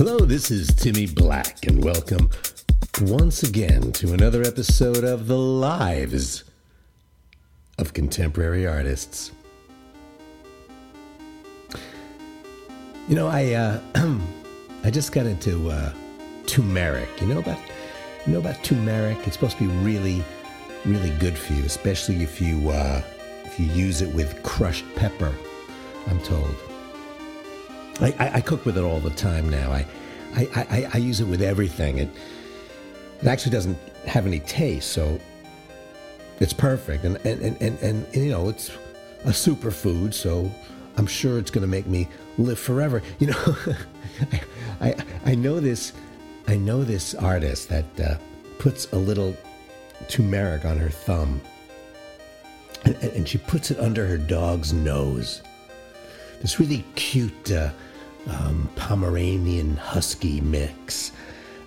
Hello, this is Timmy Black, and welcome once again to another episode of The Lives of Contemporary Artists. You know, I uh, I just got into uh, turmeric. You know about you know about turmeric? It's supposed to be really, really good for you, especially if you uh, if you use it with crushed pepper. I'm told. I, I, I cook with it all the time now. I, I, I, I use it with everything. It, it actually doesn't have any taste, so it's perfect. And, and, and, and, and you know, it's a superfood, so I'm sure it's going to make me live forever. You know, I, I, I know this, I know this artist that uh, puts a little turmeric on her thumb, and, and she puts it under her dog's nose. This really cute uh, um, Pomeranian Husky mix.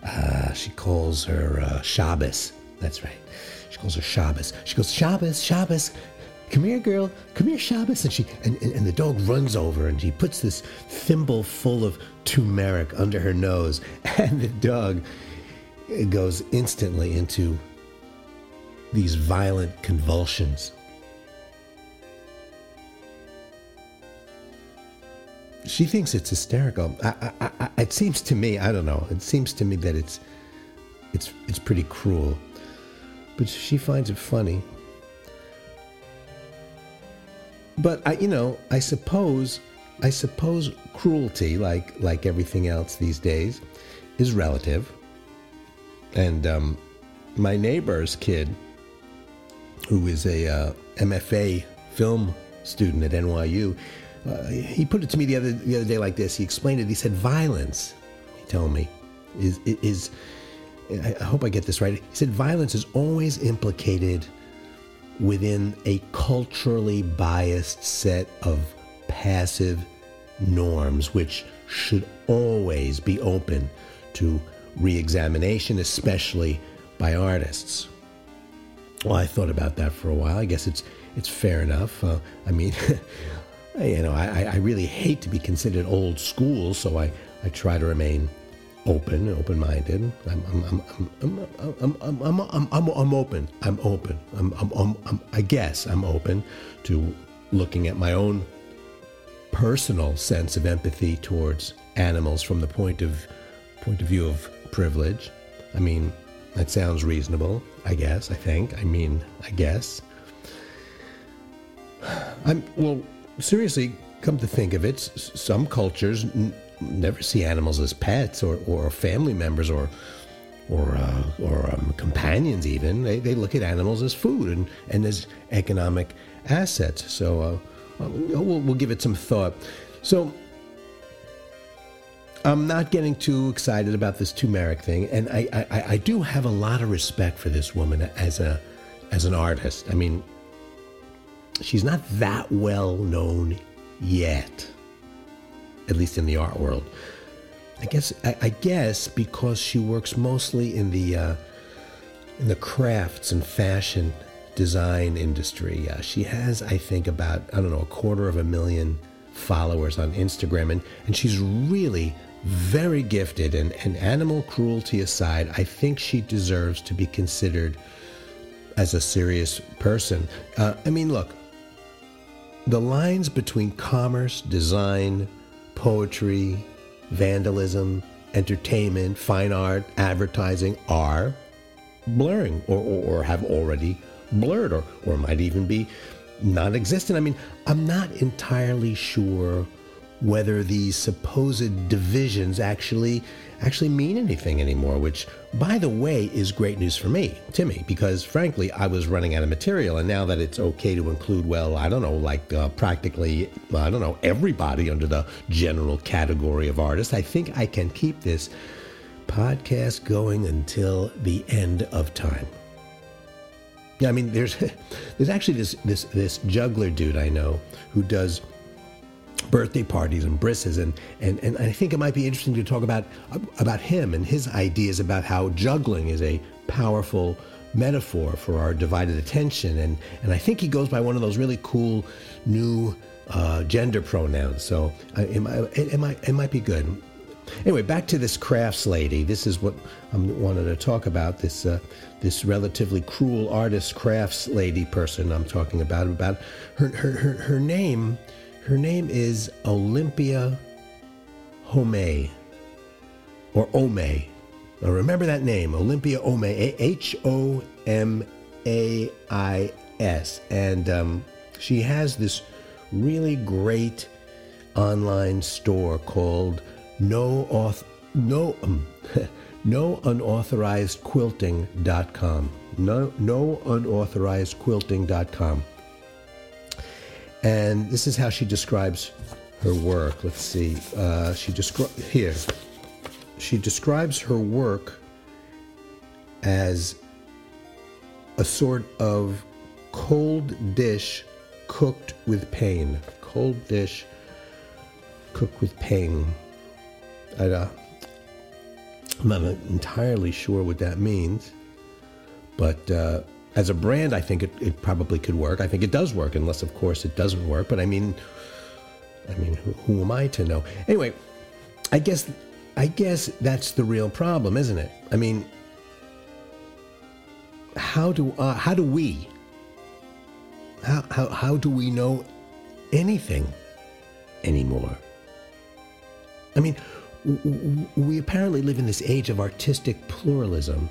Uh, she calls her uh, Shabbos. That's right. She calls her Shabbos. She goes, Shabbos, Shabbos, come here, girl, come here, Shabbos. And she and, and, and the dog runs over and she puts this thimble full of turmeric under her nose, and the dog goes instantly into these violent convulsions. She thinks it's hysterical. I, I, I, it seems to me, I don't know. It seems to me that it's it's it's pretty cruel, but she finds it funny. But I, you know, I suppose, I suppose cruelty, like like everything else these days, is relative. And um, my neighbor's kid, who is a uh, MFA film student at NYU, uh, he put it to me the other the other day like this. He explained it. He said, "Violence," he told me, is is. I hope I get this right. He said, "Violence is always implicated within a culturally biased set of passive norms, which should always be open to re-examination, especially by artists." Well, I thought about that for a while. I guess it's it's fair enough. Uh, I mean, you know, I, I really hate to be considered old school, so I, I try to remain open, open minded. I'm, I'm, I'm, I'm, I'm, I'm, I'm, I'm, I'm, I'm open. I'm open. I'm, I'm, I'm, I'm, I guess I'm open to looking at my own personal sense of empathy towards animals from the point of point of view of privilege. I mean, that sounds reasonable, I guess, I think. I mean, I guess. I'm well seriously, come to think of it, some cultures n- never see animals as pets or, or family members or or uh, or um, companions. Even they, they look at animals as food and, and as economic assets. So uh, uh we'll, we'll give it some thought. So I'm not getting too excited about this turmeric thing, and I, I, I do have a lot of respect for this woman as a as an artist. I mean, she's not that well known yet, at least in the art world. I guess I, I guess because she works mostly in the uh, in the crafts and fashion design industry. Uh, she has, I think, about I don't know a quarter of a million followers on Instagram, and and she's really very gifted. And, and animal cruelty aside, I think she deserves to be considered as a serious person. Uh, I mean, look, the lines between commerce, design, poetry, vandalism, entertainment, fine art, advertising are blurring or, or, or have already blurred or, or might even be non existent. I mean, I'm not entirely sure whether these supposed divisions actually actually mean anything anymore, which, by the way, is great news for me, Timmy, because frankly, I was running out of material. And now that it's okay to include, well, I don't know, like uh, practically, I don't know, everybody under the general category of artists, I think I can keep this podcast going until the end of time. Yeah, I mean, there's there's actually this this this juggler dude I know who does birthday parties and brisses and, and and I think it might be interesting to talk about about him and his ideas about how juggling is a powerful metaphor for our divided attention and and I think he goes by one of those really cool new uh, gender pronouns so it, it, it, might it might be good Anyway, back to this crafts lady. This is what I wanted to talk about. This uh, this relatively cruel artist crafts lady person I'm talking about. About her her her, her name. Her name is Olympia Homay or Ome. Now remember that name, Olympia Ome, H O M A I S, and um, she has this really great online store called no auth no um, no unauthorized quilting.com no no unauthorized quilting.com and this is how she describes her work. Let's see. Uh, she describe here. She describes her work as a sort of cold dish cooked with pain. Cold dish cooked with pain. I, uh, I'm not entirely sure what that means, but uh, as a brand, I think it, it probably could work. I think it does work, unless, of course, it doesn't work. But I mean, I mean, who, who am I to know? Anyway, I guess, I guess that's the real problem, isn't it? I mean, how do uh, how do we how, how how do we know anything anymore? I mean, we apparently live in this age of artistic pluralism.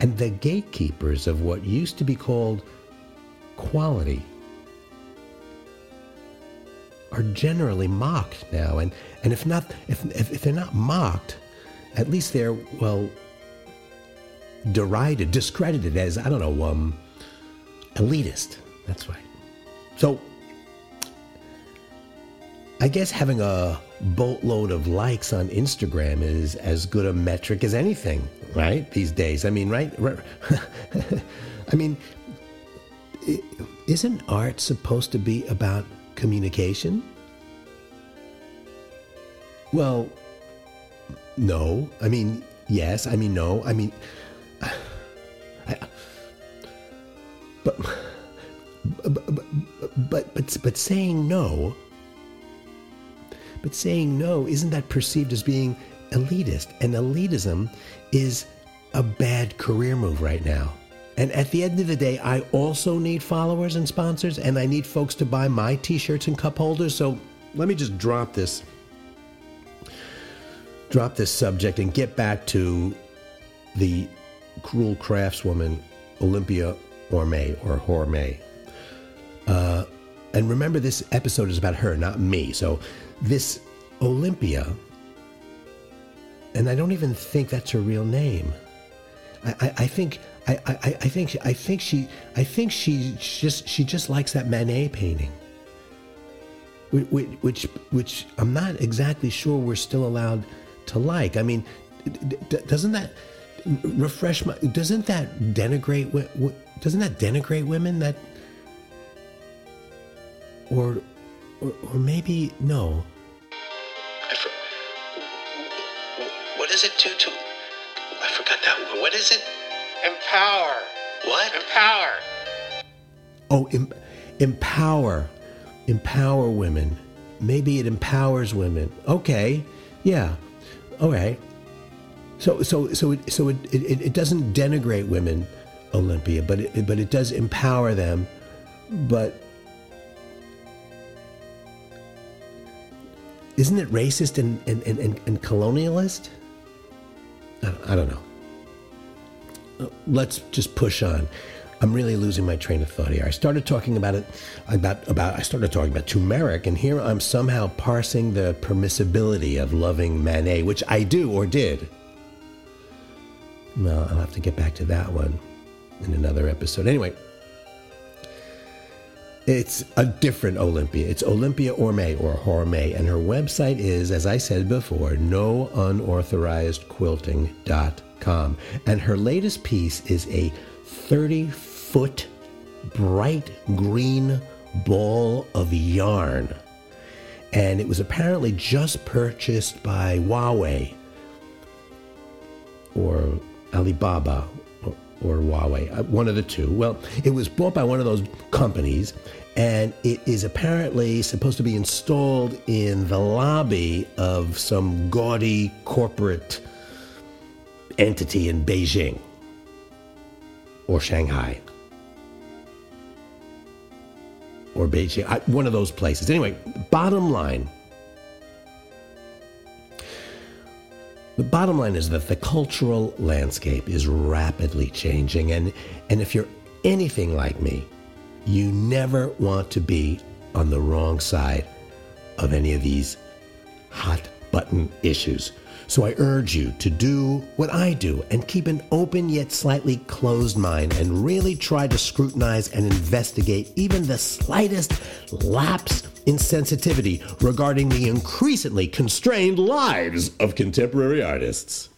And the gatekeepers of what used to be called quality are generally mocked now. And, and if not, if, if, if they're not mocked, at least they're, well, derided, discredited as, I don't know, um, elitist. That's right. So I guess having a boatload of likes on Instagram is as good a metric as anything, right? These days. I mean, right? I mean, isn't art supposed to be about communication? Well, no. I mean, yes. I mean, no. I mean, I, but, but, but, but, but saying no but saying no, isn't that perceived as being elitist? And elitism is a bad career move right now. And at the end of the day, I also need followers and sponsors, and I need folks to buy my t shirts and cup holders. So let me just drop this drop this subject and get back to the cruel craftswoman Olympia Orme or Horme. And remember, this episode is about her, not me. So this Olympia, and I don't even think that's her real name. I, I, I think I, I, I think I think she I think she just she just likes that Manet painting, which which which I'm not exactly sure we're still allowed to like. I mean, doesn't that refresh my? Doesn't that denigrate? Doesn't that denigrate women? That or or, or maybe no. is it to to? I forgot that. What is it? Empower. What? Empower. Oh, em- empower, empower women. Maybe it empowers women. Okay, yeah, okay. So so so it so it it, it doesn't denigrate women, Olympia, but it but it does empower them. But isn't it racist and and, and, and colonialist? I don't know. Uh, let's just push on. I'm really losing my train of thought here. I started talking about it about about I started talking about turmeric, and here I'm somehow parsing the permissibility of loving Manet, which I do or did. Well, I'll have to get back to that one in another episode. Anyway, it's a different Olympia. It's Olympia Orme or Horme, and her website is, as I said before, nounauthorizedquilting.com. And her latest piece is a 30 foot bright green ball of yarn. And it was apparently just purchased by Huawei or Alibaba or Huawei, uh, one of the two. Well, it was bought by one of those companies, and it is apparently supposed to be installed in the lobby of some gaudy corporate entity in Beijing or Shanghai or Beijing, one of those places. Anyway, bottom line the bottom line is that the cultural landscape is rapidly changing, and, and if you're anything like me, you never want to be on the wrong side of any of these hot button issues. So I urge you to do what I do and keep an open yet slightly closed mind and really try to scrutinize and investigate even the slightest lapse in sensitivity regarding the increasingly constrained lives of contemporary artists.